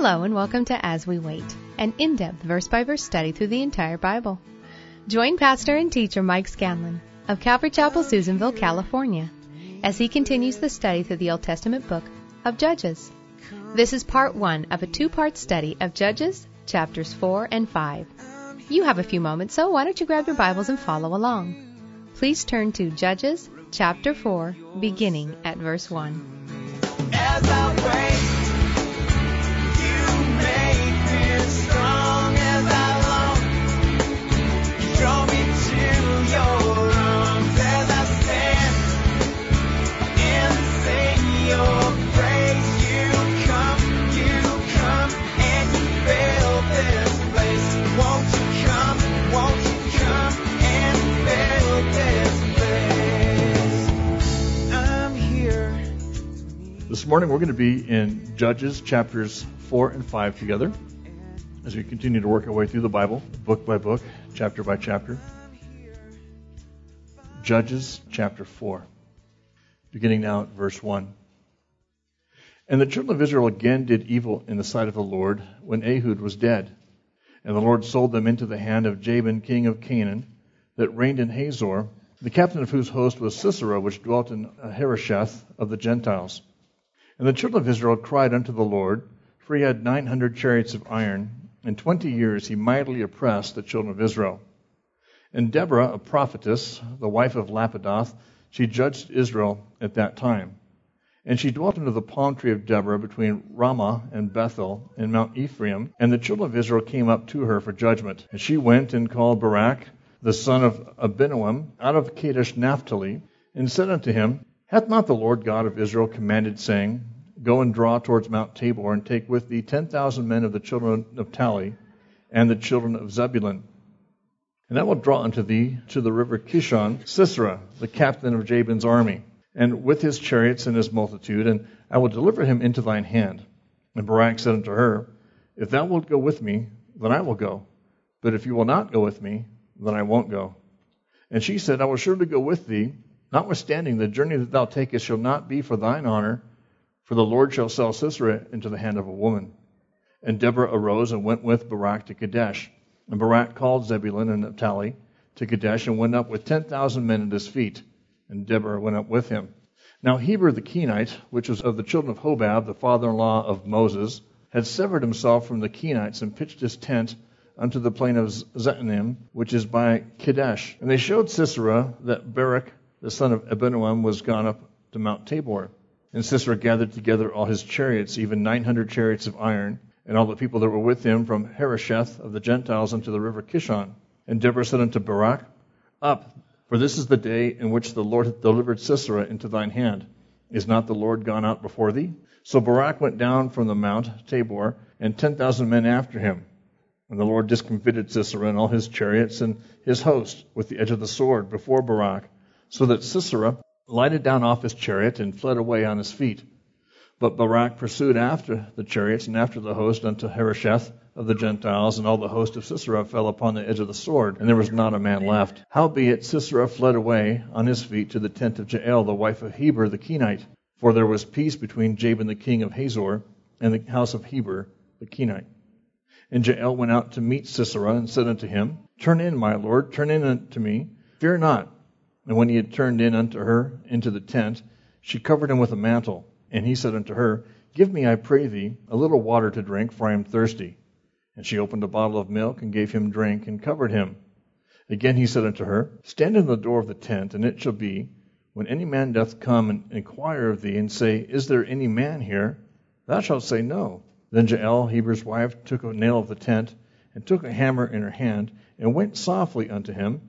Hello and welcome to As We Wait, an in-depth verse-by-verse study through the entire Bible. Join pastor and teacher Mike Scanlon of Calvary Chapel, Susanville, California, as he continues the study through the Old Testament book of Judges. This is part one of a two-part study of Judges, chapters 4 and 5. You have a few moments, so why don't you grab your Bibles and follow along? Please turn to Judges, chapter 4, beginning at verse 1. Morning we're going to be in Judges chapters 4 and 5 together as we continue to work our way through the Bible, book by book, chapter by chapter. Judges chapter 4, beginning now at verse 1. And the children of Israel again did evil in the sight of the Lord when Ehud was dead. And the Lord sold them into the hand of Jabin, king of Canaan, that reigned in Hazor, the captain of whose host was Sisera, which dwelt in Harosheth of the Gentiles. And the children of Israel cried unto the Lord, for he had nine hundred chariots of iron. In twenty years he mightily oppressed the children of Israel. And Deborah, a prophetess, the wife of Lapidoth, she judged Israel at that time. And she dwelt under the palm tree of Deborah between Ramah and Bethel in Mount Ephraim. And the children of Israel came up to her for judgment. And she went and called Barak, the son of Abinoam, out of Kadesh Naphtali, and said unto him, Hath not the Lord God of Israel commanded, saying, Go and draw towards Mount Tabor, and take with thee ten thousand men of the children of Naphtali and the children of Zebulun? And I will draw unto thee to the river Kishon Sisera, the captain of Jabin's army, and with his chariots and his multitude, and I will deliver him into thine hand. And Barak said unto her, If thou wilt go with me, then I will go. But if you will not go with me, then I won't go. And she said, I will surely go with thee Notwithstanding, the journey that thou takest shall not be for thine honor, for the Lord shall sell Sisera into the hand of a woman. And Deborah arose and went with Barak to Kadesh. And Barak called Zebulun and Naphtali to Kadesh and went up with ten thousand men at his feet. And Deborah went up with him. Now Heber the Kenite, which was of the children of Hobab, the father-in-law of Moses, had severed himself from the Kenites and pitched his tent unto the plain of Zaanannim, which is by Kadesh. And they showed Sisera that Barak the son of Abinoam, was gone up to Mount Tabor. And Sisera gathered together all his chariots, even nine hundred chariots of iron, and all the people that were with him from Harosheth of the Gentiles unto the river Kishon. And Deborah said unto Barak, Up, for this is the day in which the Lord hath delivered Sisera into thine hand. Is not the Lord gone out before thee? So Barak went down from the Mount Tabor, and ten thousand men after him. And the Lord discomfited Sisera and all his chariots and his host with the edge of the sword before Barak so that Sisera lighted down off his chariot and fled away on his feet. But Barak pursued after the chariots and after the host unto Harosheth of the Gentiles, and all the host of Sisera fell upon the edge of the sword, and there was not a man left. Howbeit Sisera fled away on his feet to the tent of Jael, the wife of Heber the Kenite, for there was peace between Jabin the king of Hazor and the house of Heber the Kenite. And Jael went out to meet Sisera and said unto him, Turn in, my lord, turn in unto me. Fear not, and when he had turned in unto her into the tent, she covered him with a mantle. And he said unto her, Give me, I pray thee, a little water to drink, for I am thirsty. And she opened a bottle of milk, and gave him drink, and covered him. Again he said unto her, Stand in the door of the tent, and it shall be, when any man doth come and inquire of thee, and say, Is there any man here? Thou shalt say, No. Then Jael, Heber's wife, took a nail of the tent, and took a hammer in her hand, and went softly unto him,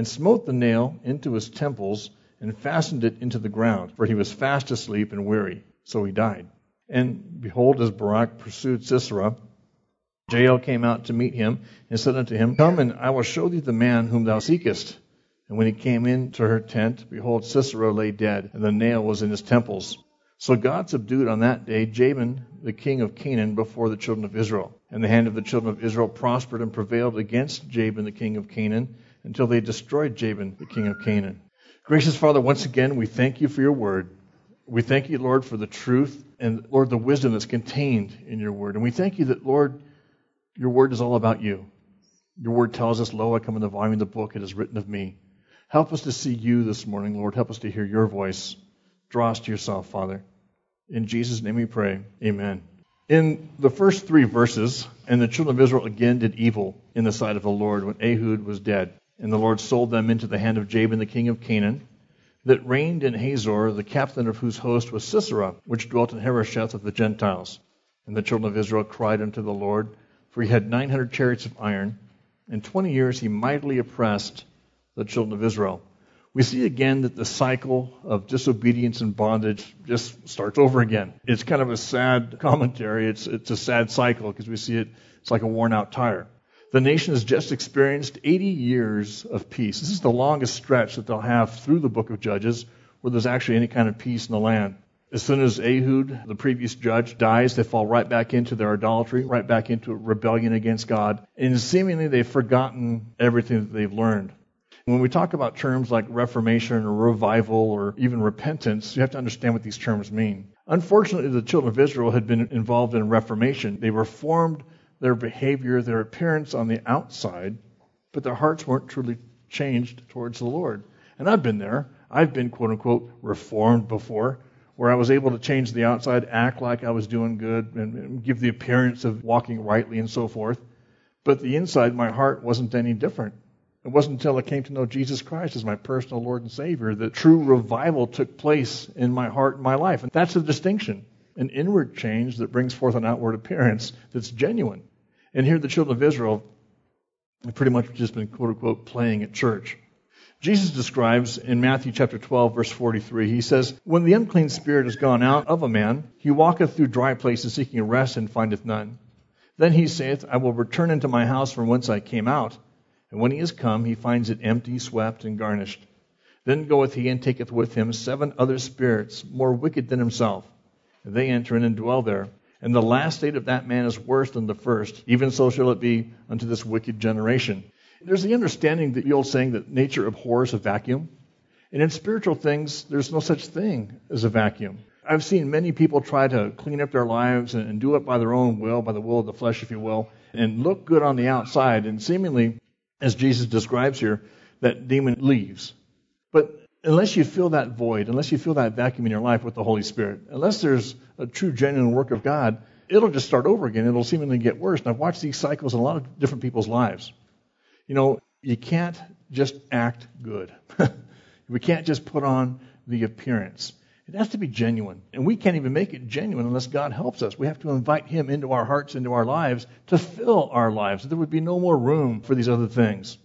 and smote the nail into his temples, and fastened it into the ground, for he was fast asleep and weary. So he died. And behold, as Barak pursued Sisera, Jael came out to meet him, and said unto him, Come, and I will show thee the man whom thou seekest. And when he came into her tent, behold, Sisera lay dead, and the nail was in his temples. So God subdued on that day Jabin, the king of Canaan, before the children of Israel. And the hand of the children of Israel prospered and prevailed against Jabin, the king of Canaan, until they destroyed Jabin, the king of Canaan. Gracious Father, once again, we thank you for your word. We thank you, Lord, for the truth and, Lord, the wisdom that's contained in your word. And we thank you that, Lord, your word is all about you. Your word tells us, Lo, I come in the volume of the book, it is written of me. Help us to see you this morning, Lord. Help us to hear your voice. Draw us to yourself, Father. In Jesus' name we pray. Amen. In the first three verses, and the children of Israel again did evil in the sight of the Lord when Ehud was dead. And the Lord sold them into the hand of Jabin the king of Canaan, that reigned in Hazor, the captain of whose host was Sisera, which dwelt in Harosheth of the Gentiles. And the children of Israel cried unto the Lord, for he had nine hundred chariots of iron. In twenty years he mightily oppressed the children of Israel we see again that the cycle of disobedience and bondage just starts over again. It's kind of a sad commentary. It's, it's a sad cycle because we see it, it's like a worn out tire. The nation has just experienced 80 years of peace. This is the longest stretch that they'll have through the book of Judges where there's actually any kind of peace in the land. As soon as Ehud, the previous judge, dies, they fall right back into their idolatry, right back into rebellion against God. And seemingly they've forgotten everything that they've learned. When we talk about terms like reformation or revival or even repentance, you have to understand what these terms mean. Unfortunately, the children of Israel had been involved in reformation. They reformed their behavior, their appearance on the outside, but their hearts weren't truly changed towards the Lord. And I've been there. I've been, quote unquote, reformed before, where I was able to change the outside, act like I was doing good, and give the appearance of walking rightly and so forth. But the inside, my heart wasn't any different. It wasn't until I came to know Jesus Christ as my personal Lord and Savior that true revival took place in my heart and my life. And that's a distinction an inward change that brings forth an outward appearance that's genuine. And here the children of Israel have pretty much just been, quote unquote, playing at church. Jesus describes in Matthew chapter 12, verse 43, he says, When the unclean spirit is gone out of a man, he walketh through dry places seeking a rest and findeth none. Then he saith, I will return into my house from whence I came out. And when he is come, he finds it empty, swept, and garnished. Then goeth he and taketh with him seven other spirits, more wicked than himself. And they enter in and dwell there. And the last state of that man is worse than the first. Even so shall it be unto this wicked generation. There's the understanding that the old saying that nature abhors a vacuum. And in spiritual things, there's no such thing as a vacuum. I've seen many people try to clean up their lives and do it by their own will, by the will of the flesh, if you will, and look good on the outside. And seemingly as Jesus describes here, that demon leaves. But unless you fill that void, unless you fill that vacuum in your life with the Holy Spirit, unless there's a true, genuine work of God, it'll just start over again. It'll seemingly get worse. And I've watched these cycles in a lot of different people's lives. You know, you can't just act good. we can't just put on the appearance. It has to be genuine. And we can't even make it genuine unless God helps us. We have to invite Him into our hearts, into our lives, to fill our lives. There would be no more room for these other things.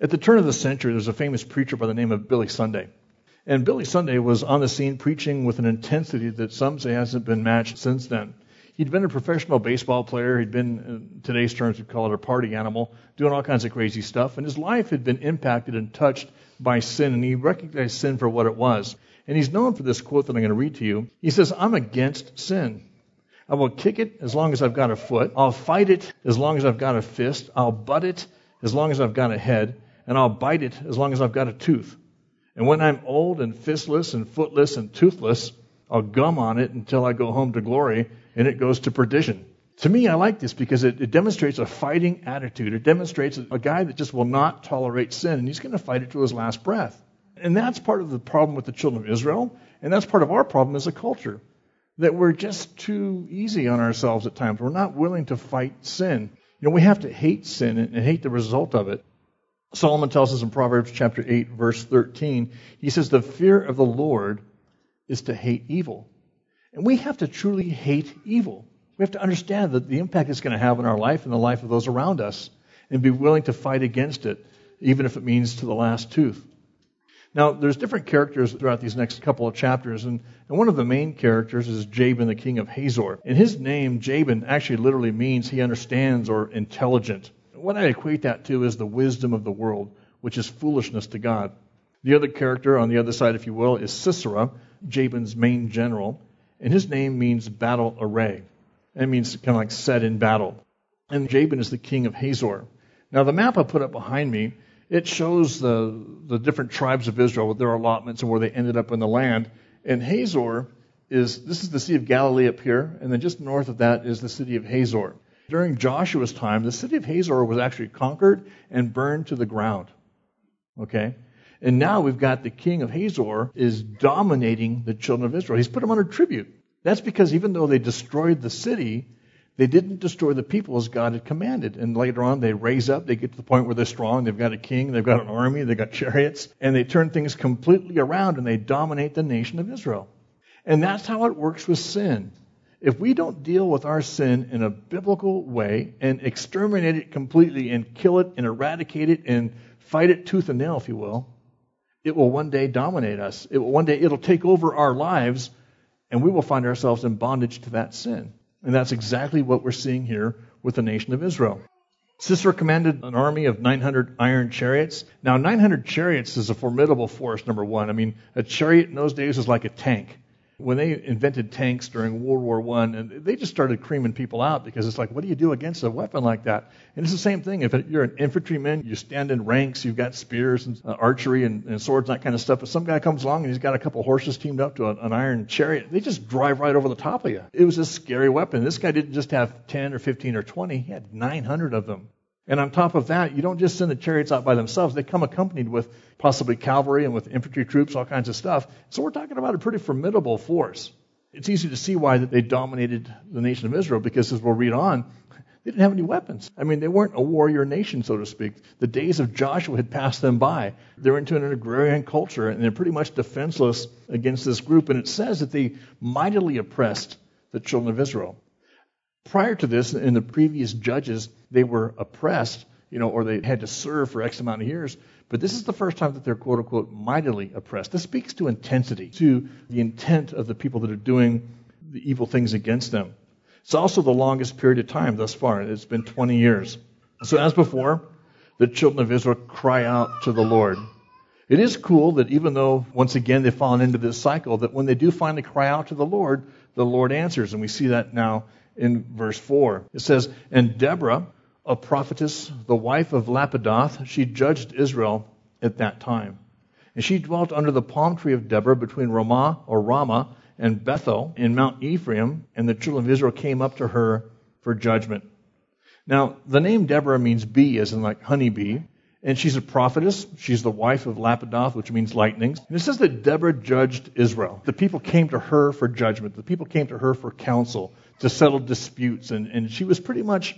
At the turn of the century, there's a famous preacher by the name of Billy Sunday. And Billy Sunday was on the scene preaching with an intensity that some say hasn't been matched since then. He'd been a professional baseball player. He'd been, in today's terms, we'd call it a party animal, doing all kinds of crazy stuff. And his life had been impacted and touched by sin, and he recognized sin for what it was. And he's known for this quote that I'm going to read to you. He says, I'm against sin. I will kick it as long as I've got a foot. I'll fight it as long as I've got a fist. I'll butt it as long as I've got a head. And I'll bite it as long as I've got a tooth. And when I'm old and fistless and footless and toothless, I'll gum on it until I go home to glory and it goes to perdition. To me, I like this because it, it demonstrates a fighting attitude. It demonstrates a guy that just will not tolerate sin and he's going to fight it to his last breath. And that's part of the problem with the children of Israel, and that's part of our problem as a culture. That we're just too easy on ourselves at times. We're not willing to fight sin. You know, we have to hate sin and hate the result of it. Solomon tells us in Proverbs chapter 8, verse 13, he says, The fear of the Lord is to hate evil. And we have to truly hate evil. We have to understand that the impact it's going to have on our life and the life of those around us and be willing to fight against it, even if it means to the last tooth. Now, there's different characters throughout these next couple of chapters, and, and one of the main characters is Jabin, the king of Hazor. And his name, Jabin, actually literally means he understands or intelligent. What I equate that to is the wisdom of the world, which is foolishness to God. The other character on the other side, if you will, is Sisera, Jabin's main general, and his name means battle array. It means kind of like set in battle. And Jabin is the king of Hazor. Now, the map I put up behind me it shows the, the different tribes of Israel with their allotments and where they ended up in the land. And Hazor is this is the Sea of Galilee up here, and then just north of that is the city of Hazor. During Joshua's time, the city of Hazor was actually conquered and burned to the ground. Okay? And now we've got the king of Hazor is dominating the children of Israel. He's put them under tribute. That's because even though they destroyed the city, they didn't destroy the people as God had commanded. And later on, they raise up, they get to the point where they're strong, they've got a king, they've got an army, they've got chariots, and they turn things completely around and they dominate the nation of Israel. And that's how it works with sin. If we don't deal with our sin in a biblical way and exterminate it completely and kill it and eradicate it and fight it tooth and nail, if you will, it will one day dominate us. It will one day it'll take over our lives, and we will find ourselves in bondage to that sin. And that's exactly what we're seeing here with the nation of Israel. Sisera commanded an army of 900 iron chariots. Now, 900 chariots is a formidable force, number one. I mean, a chariot in those days was like a tank when they invented tanks during World War One, and they just started creaming people out because it's like, what do you do against a weapon like that? And it's the same thing. If you're an infantryman, you stand in ranks, you've got spears and uh, archery and, and, swords, and that kind of stuff. But some guy comes along and he's got a couple horses teamed up to an iron chariot. They just drive right over the top of you. It was a scary weapon. This guy didn't just have 10 or 15 or 20; he had 900 of them. And on top of that, you don't just send the chariots out by themselves. They come accompanied with possibly cavalry and with infantry troops, all kinds of stuff. So we're talking about a pretty formidable force. It's easy to see why that they dominated the nation of Israel because as we'll read on, they didn't have any weapons. I mean, they weren't a warrior nation, so to speak. The days of Joshua had passed them by. They're into an agrarian culture, and they're pretty much defenseless against this group. And it says that they mightily oppressed the children of Israel. Prior to this, in the previous judges, they were oppressed, you know, or they had to serve for X amount of years. But this is the first time that they're quote unquote mightily oppressed. This speaks to intensity, to the intent of the people that are doing the evil things against them. It's also the longest period of time thus far. It's been 20 years. So, as before, the children of Israel cry out to the Lord. It is cool that even though, once again, they've fallen into this cycle, that when they do finally cry out to the Lord, the Lord answers. And we see that now in verse 4. It says, And Deborah, a prophetess, the wife of Lapidoth, she judged Israel at that time. And she dwelt under the palm tree of Deborah between Ramah or Ramah and Bethel in Mount Ephraim, and the children of Israel came up to her for judgment. Now, the name Deborah means bee, as in like honeybee, and she's a prophetess. She's the wife of Lapidoth, which means lightnings. And it says that Deborah judged Israel. The people came to her for judgment. The people came to her for counsel to settle disputes. And, and she was pretty much,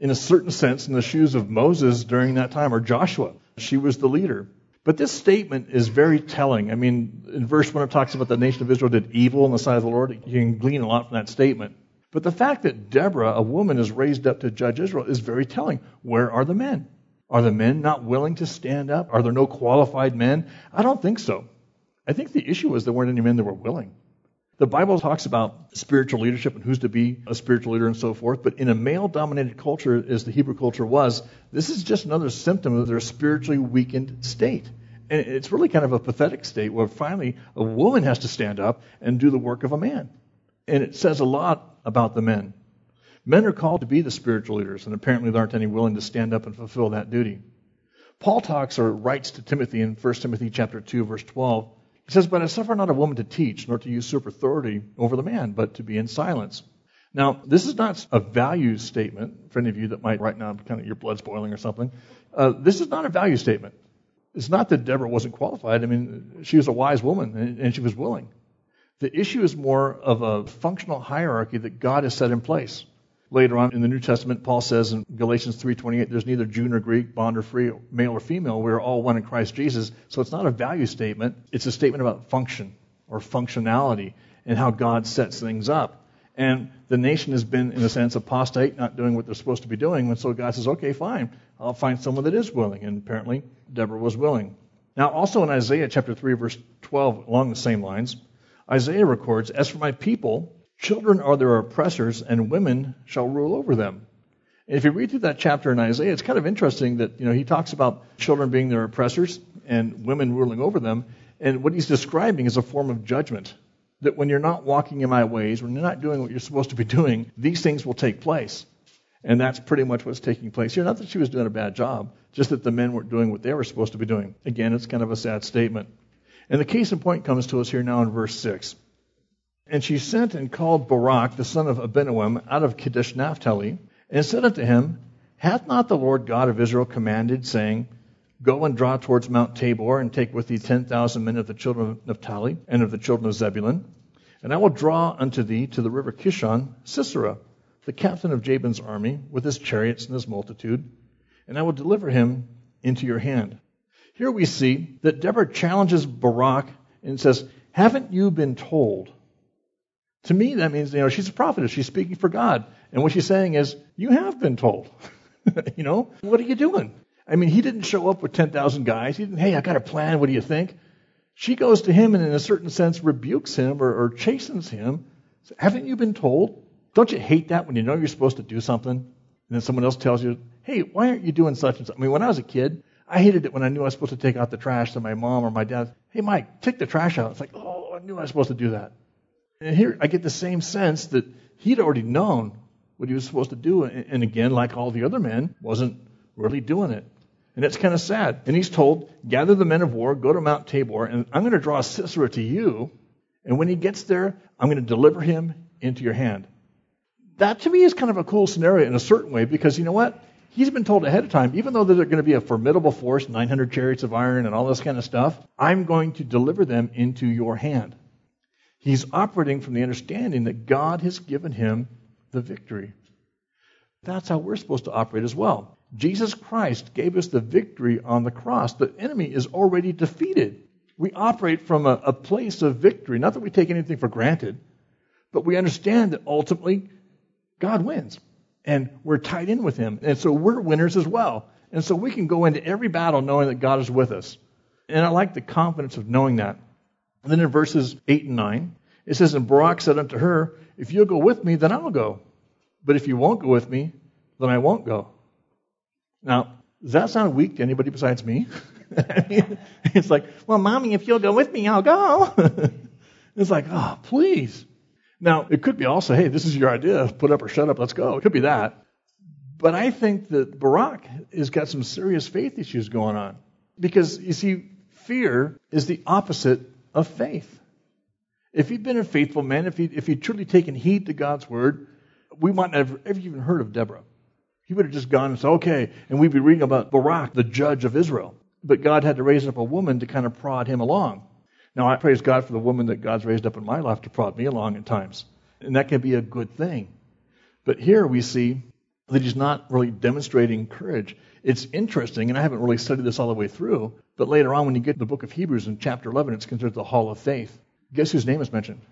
in a certain sense, in the shoes of Moses during that time, or Joshua. She was the leader. But this statement is very telling. I mean, in verse 1, it talks about the nation of Israel did evil in the sight of the Lord. You can glean a lot from that statement. But the fact that Deborah, a woman, is raised up to judge Israel is very telling. Where are the men? Are the men not willing to stand up? Are there no qualified men? I don't think so. I think the issue was there weren't any men that were willing. The Bible talks about spiritual leadership and who's to be a spiritual leader and so forth, but in a male dominated culture, as the Hebrew culture was, this is just another symptom of their spiritually weakened state. And it's really kind of a pathetic state where finally a woman has to stand up and do the work of a man. And it says a lot about the men. Men are called to be the spiritual leaders, and apparently there aren't any willing to stand up and fulfill that duty. Paul talks or writes to Timothy in 1 Timothy chapter 2, verse 12 he says, But I suffer not a woman to teach, nor to usurp authority over the man, but to be in silence. Now, this is not a value statement for any of you that might right now kind of your blood's boiling or something. Uh, this is not a value statement. It's not that Deborah wasn't qualified. I mean, she was a wise woman and, and she was willing. The issue is more of a functional hierarchy that God has set in place. Later on in the New Testament, Paul says in Galatians 3:28, "There's neither Jew nor Greek, bond or free, male or female. We are all one in Christ Jesus." So it's not a value statement; it's a statement about function or functionality and how God sets things up. And the nation has been, in a sense, apostate, not doing what they're supposed to be doing. And so God says, "Okay, fine, I'll find someone that is willing." And apparently, Deborah was willing. Now, also in Isaiah chapter 3, verse 12, along the same lines, Isaiah records, "As for my people." Children are their oppressors, and women shall rule over them. And if you read through that chapter in Isaiah, it's kind of interesting that you know he talks about children being their oppressors and women ruling over them. And what he's describing is a form of judgment. That when you're not walking in my ways, when you're not doing what you're supposed to be doing, these things will take place. And that's pretty much what's taking place here. Not that she was doing a bad job, just that the men weren't doing what they were supposed to be doing. Again, it's kind of a sad statement. And the case in point comes to us here now in verse 6. And she sent and called Barak, the son of Abinoam, out of Kadesh Naphtali, and said unto him, Hath not the Lord God of Israel commanded, saying, Go and draw towards Mount Tabor, and take with thee ten thousand men of the children of Naphtali, and of the children of Zebulun? And I will draw unto thee to the river Kishon Sisera, the captain of Jabin's army, with his chariots and his multitude, and I will deliver him into your hand. Here we see that Deborah challenges Barak and says, Haven't you been told? To me, that means, you know, she's a prophetess. She's speaking for God. And what she's saying is, You have been told. you know, what are you doing? I mean, he didn't show up with 10,000 guys. He didn't, hey, I got a plan. What do you think? She goes to him and, in a certain sense, rebukes him or, or chastens him. So, Haven't you been told? Don't you hate that when you know you're supposed to do something and then someone else tells you, hey, why aren't you doing such and such? I mean, when I was a kid, I hated it when I knew I was supposed to take out the trash to my mom or my dad. Hey, Mike, take the trash out. It's like, oh, I knew I was supposed to do that. And here I get the same sense that he'd already known what he was supposed to do. And again, like all the other men, wasn't really doing it. And it's kind of sad. And he's told, gather the men of war, go to Mount Tabor, and I'm going to draw Sisera to you. And when he gets there, I'm going to deliver him into your hand. That to me is kind of a cool scenario in a certain way because you know what? He's been told ahead of time, even though they're going to be a formidable force, 900 chariots of iron and all this kind of stuff, I'm going to deliver them into your hand. He's operating from the understanding that God has given him the victory. That's how we're supposed to operate as well. Jesus Christ gave us the victory on the cross. The enemy is already defeated. We operate from a, a, place of victory. Not that we take anything for granted, but we understand that ultimately God wins. And we're tied in with Him. And so we're winners as well. And so we can go into every battle knowing that God is with us. And I like the confidence of knowing that. And then in verses 8 and 9, it says, And Barak said unto her, If you'll go with me, then I'll go. But if you won't go with me, then I won't go. Now, does that sound weak to anybody besides me? I mean, it's like, well, mommy, if you'll go with me, I'll go. it's like, oh, please. Now, it could be also, hey, this is your idea. Put up or shut up. Let's go. It could be that. But I think that Barak has got some serious faith issues going on. Because, you see, fear is the opposite of faith. If he'd been a faithful man, if he'd, if he'd truly taken heed to God's word, we might not have ever even heard of Deborah. He would have just gone and said, okay, and we'd be reading about Barak, the judge of Israel. But God had to raise up a woman to kind of prod him along. Now, I praise God for the woman that God's raised up in my life to prod me along at times. And that can be a good thing. But here we see that he's not really demonstrating courage. It's interesting, and I haven't really studied this all the way through, but later on when you get to the book of Hebrews in chapter 11, it's considered the hall of faith. Guess whose name is mentioned?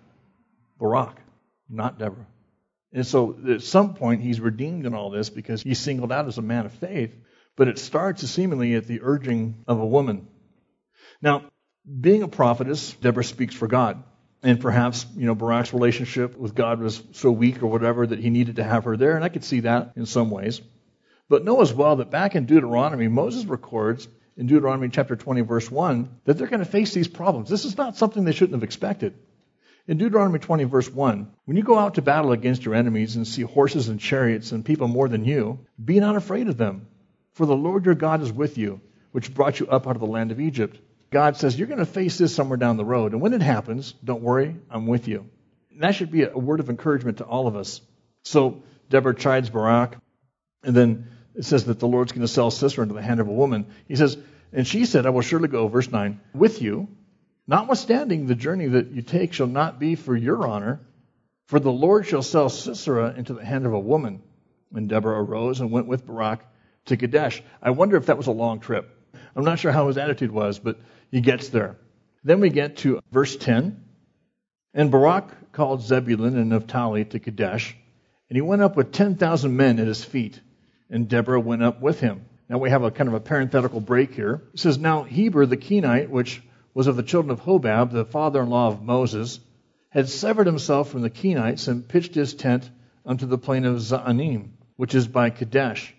Barak, not Deborah. And so at some point he's redeemed in all this because he's singled out as a man of faith, but it starts seemingly at the urging of a woman. Now, being a prophetess, Deborah speaks for God. And perhaps, you know, Barak's relationship with God was so weak or whatever that he needed to have her there, and I could see that in some ways. But know as well that back in Deuteronomy, Moses records in Deuteronomy chapter 20, verse 1, that they're going to face these problems. This is not something they shouldn't have expected. In Deuteronomy 20, verse 1, when you go out to battle against your enemies and see horses and chariots and people more than you, be not afraid of them, for the Lord your God is with you, which brought you up out of the land of Egypt. God says, You're going to face this somewhere down the road. And when it happens, don't worry, I'm with you. And that should be a word of encouragement to all of us. So Deborah chides Barak, and then it says that the Lord's going to sell Sisera into the hand of a woman. He says, And she said, I will surely go, verse 9, with you. Notwithstanding, the journey that you take shall not be for your honor, for the Lord shall sell Sisera into the hand of a woman. And Deborah arose and went with Barak to Kadesh. I wonder if that was a long trip. I'm not sure how his attitude was, but he gets there. Then we get to verse 10. And Barak called Zebulun and Naphtali to Kadesh, and he went up with 10,000 men at his feet, and Deborah went up with him. Now we have a kind of a parenthetical break here. It says, Now Heber the Kenite, which was of the children of Hobab, the father in law of Moses, had severed himself from the Kenites and pitched his tent unto the plain of Zaanaim, which is by Kadesh.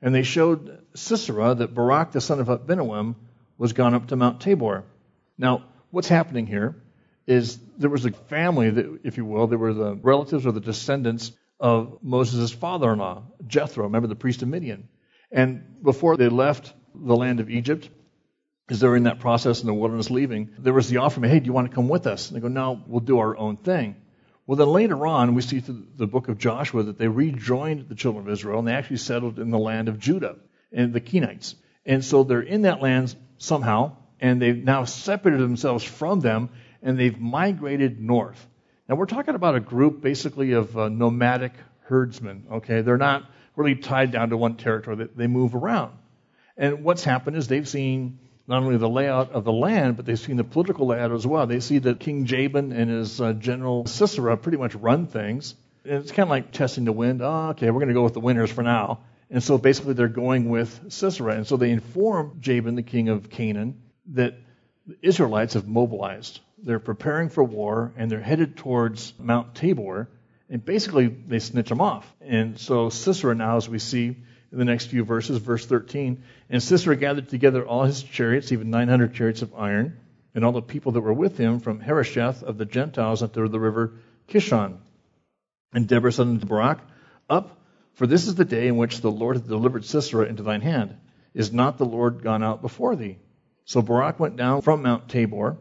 And they showed Sisera that Barak the son of Abinoam was gone up to Mount Tabor. Now, what's happening here is there was a family that, if you will, there were the relatives or the descendants of Moses' father-in-law, Jethro, remember the priest of Midian. And before they left the land of Egypt, as they're in that process in the wilderness leaving, there was the offer, hey, do you want to come with us? And they go, no, we'll do our own thing. Well, then later on, we see through the book of Joshua that they rejoined the children of Israel and they actually settled in the land of Judah and the Kenites. And so they're in that land somehow, and they've now separated themselves from them and they've migrated north. Now, we're talking about a group basically of uh, nomadic herdsmen, okay? They're not really tied down to one territory, they, they move around. And what's happened is they've seen not only the layout of the land, but they've seen the political layout as well. They see that King Jabin and his uh, general Sisera pretty much run things. And it's kind of like testing the wind. Oh, okay, we're going to go with the winners for now. And so basically they're going with Sisera. And so they inform Jabin, the king of Canaan, that the Israelites have mobilized. They're preparing for war and they're headed towards Mount Tabor. And basically they snitch them off. And so Sisera now, as we see, in the next few verses, verse 13. And Sisera gathered together all his chariots, even 900 chariots of iron, and all the people that were with him from Harosheth of the Gentiles unto the river Kishon. And Deborah said unto Barak, Up, for this is the day in which the Lord hath delivered Sisera into thine hand. Is not the Lord gone out before thee? So Barak went down from Mount Tabor,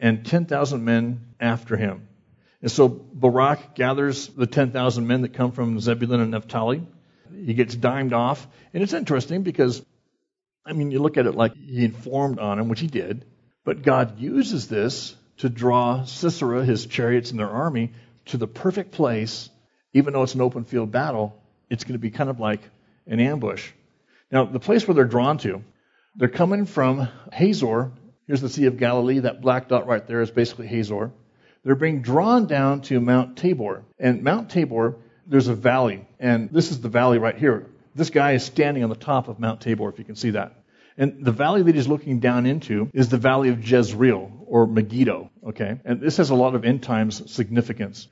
and 10,000 men after him. And so Barak gathers the 10,000 men that come from Zebulun and Naphtali, he gets dimed off. And it's interesting because, I mean, you look at it like he informed on him, which he did, but God uses this to draw Sisera, his chariots, and their army to the perfect place, even though it's an open field battle, it's going to be kind of like an ambush. Now, the place where they're drawn to, they're coming from Hazor. Here's the Sea of Galilee. That black dot right there is basically Hazor. They're being drawn down to Mount Tabor. And Mount Tabor there's a valley, and this is the valley right here. This guy is standing on the top of Mount Tabor, if you can see that. And the valley that he's looking down into is the valley of Jezreel, or Megiddo, okay? And this has a lot of end times significance.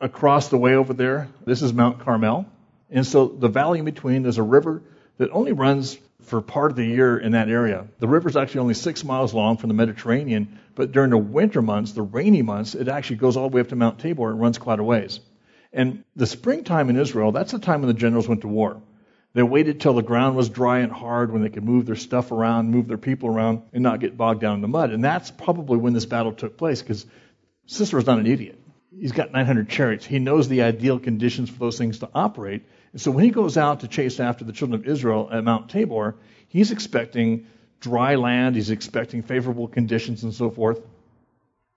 Across the way over there, this is Mount Carmel. And so the valley in between, there's a river that only runs for part of the year in that area. The river is actually only six miles long from the Mediterranean, but during the winter months, the rainy months, it actually goes all the way up to Mount Tabor and runs quite a ways. And the springtime in Israel, that's the time when the generals went to war. They waited till the ground was dry and hard when they could move their stuff around, move their people around, and not get bogged down in the mud. And that's probably when this battle took place because Sisera's not an idiot. He's got 900 chariots. He knows the ideal conditions for those things to operate. And so when he goes out to chase after the children of Israel at Mount Tabor, he's expecting dry land, he's expecting favorable conditions and so forth.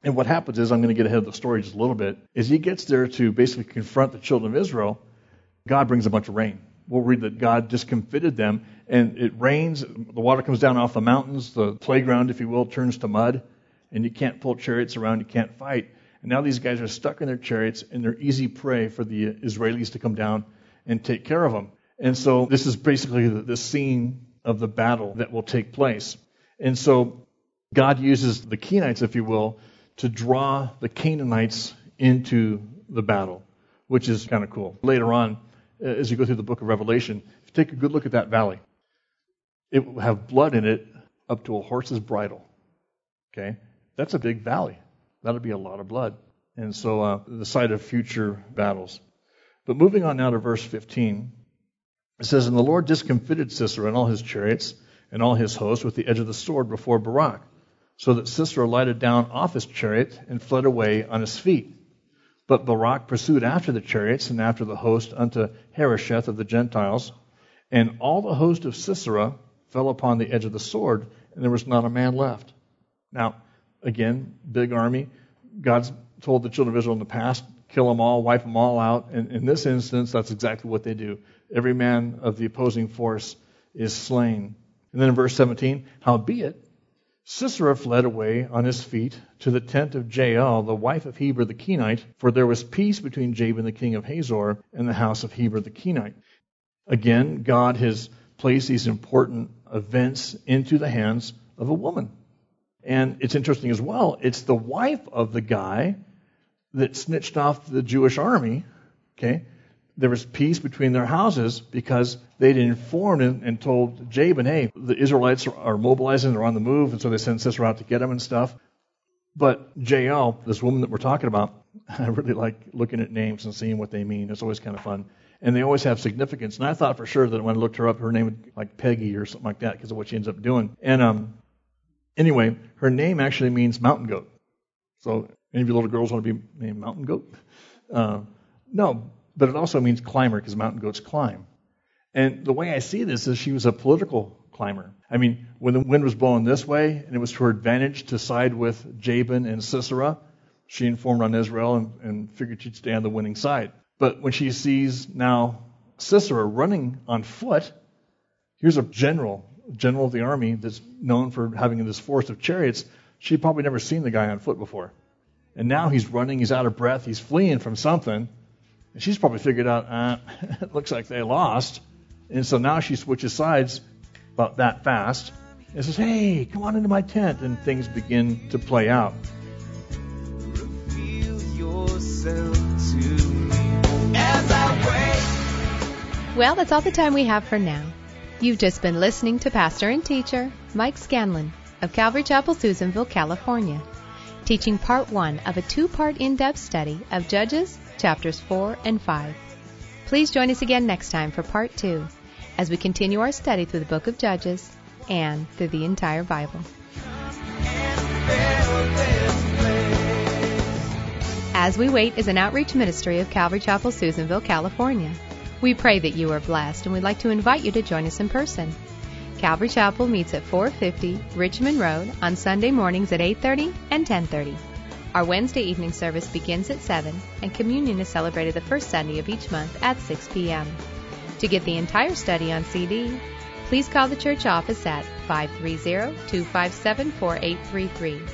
And what happens is, I'm going to get ahead of the story just a little bit, is he gets there to basically confront the children of Israel. God brings a bunch of rain. We'll read that God discomfited them, and it rains. The water comes down off the mountains. The playground, if you will, turns to mud, and you can't pull chariots around. You can't fight. And now these guys are stuck in their chariots, and they're easy prey for the Israelis to come down and take care of them. And so this is basically the, the scene of the battle that will take place. And so God uses the Kenites, if you will, to draw the Canaanites into the battle, which is kind of cool. Later on, uh, as you go through the book of Revelation, if you take a good look at that valley, it will have blood in it up to a horse's bridle. Okay? That's a big valley. That'll be a lot of blood. And so, uh, the site of future battles. But moving on now to verse 15, it says, And the Lord discomfited Sisera and all his chariots and all his hosts with the edge of the sword before Barak so that Sisera lighted down off his chariot and fled away on his feet. But Barak pursued after the chariots and after the host unto Harosheth of the Gentiles, and all the host of Sisera fell upon the edge of the sword, and there was not a man left. Now, again, big army. God's told the children of Israel in the past, kill them all, wipe them all out. And in this instance, that's exactly what they do. Every man of the opposing force is slain. And then in verse 17, howbeit, Sisera fled away on his feet to the tent of Jael, the wife of Heber the Kenite, for there was peace between Jabin the king of Hazor and the house of Heber the Kenite. Again, God has placed these important events into the hands of a woman. And it's interesting as well, it's the wife of the guy that snitched off the Jewish army, okay, there was peace between their houses because they'd informed and, and told Jabin, hey, the Israelites are, mobilizing, they're on the move, and so they send Sisera out to get them and stuff. But Jael, this woman that we're talking about, I really like looking at names and seeing what they mean. It's always kind of fun. And they always have significance. And I thought for sure that when I looked her up, her name would be like Peggy or something like that because of what she ends up doing. And um, Anyway, her name actually means mountain goat. So, any of you little girls want to be named mountain goat? Uh, no, but it also means climber because mountain goats climb. And the way I see this is she was a political climber. I mean, when the wind was blowing this way and it was to her advantage to side with Jabin and Sisera, she informed on Israel and, and figured she'd stay on the winning side. But when she sees now Sisera running on foot, here's a general, general of the army that's known for having this force of chariots. She'd probably never seen the guy on foot before. And now he's running, he's out of breath, he's fleeing from something. And she's probably figured out, uh, it looks like they lost. And so now she switches sides about that fast and says, Hey, come on into my tent. And things begin to play out. Well, that's all the time we have for now. You've just been listening to pastor and teacher Mike Scanlon of Calvary Chapel, Susanville, California, teaching part one of a two part in depth study of Judges chapters 4 and 5. Please join us again next time for part two as we continue our study through the book of Judges and through the entire Bible. As We Wait is an outreach ministry of Calvary Chapel, Susanville, California. We pray that you are blessed and we'd like to invite you to join us in person. Calvary Chapel meets at 450 Richmond Road on Sunday mornings at 8:30 and 10:30. Our Wednesday evening service begins at 7 and communion is celebrated the first Sunday of each month at 6 p.m. To get the entire study on CD, please call the church office at 530-257-4833.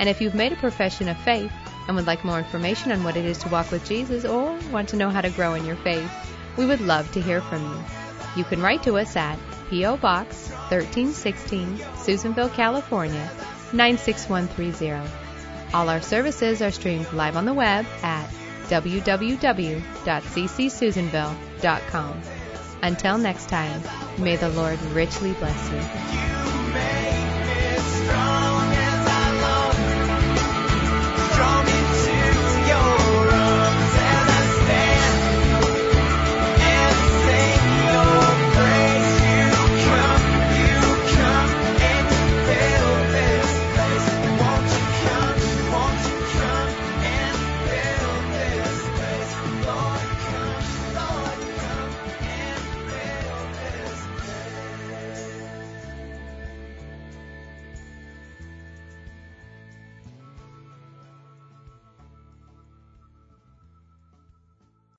And if you've made a profession of faith and would like more information on what it is to walk with Jesus or want to know how to grow in your faith, we would love to hear from you. You can write to us at P.O. Box 1316, Susanville, California 96130. All our services are streamed live on the web at www.ccsusanville.com. Until next time, may the Lord richly bless you.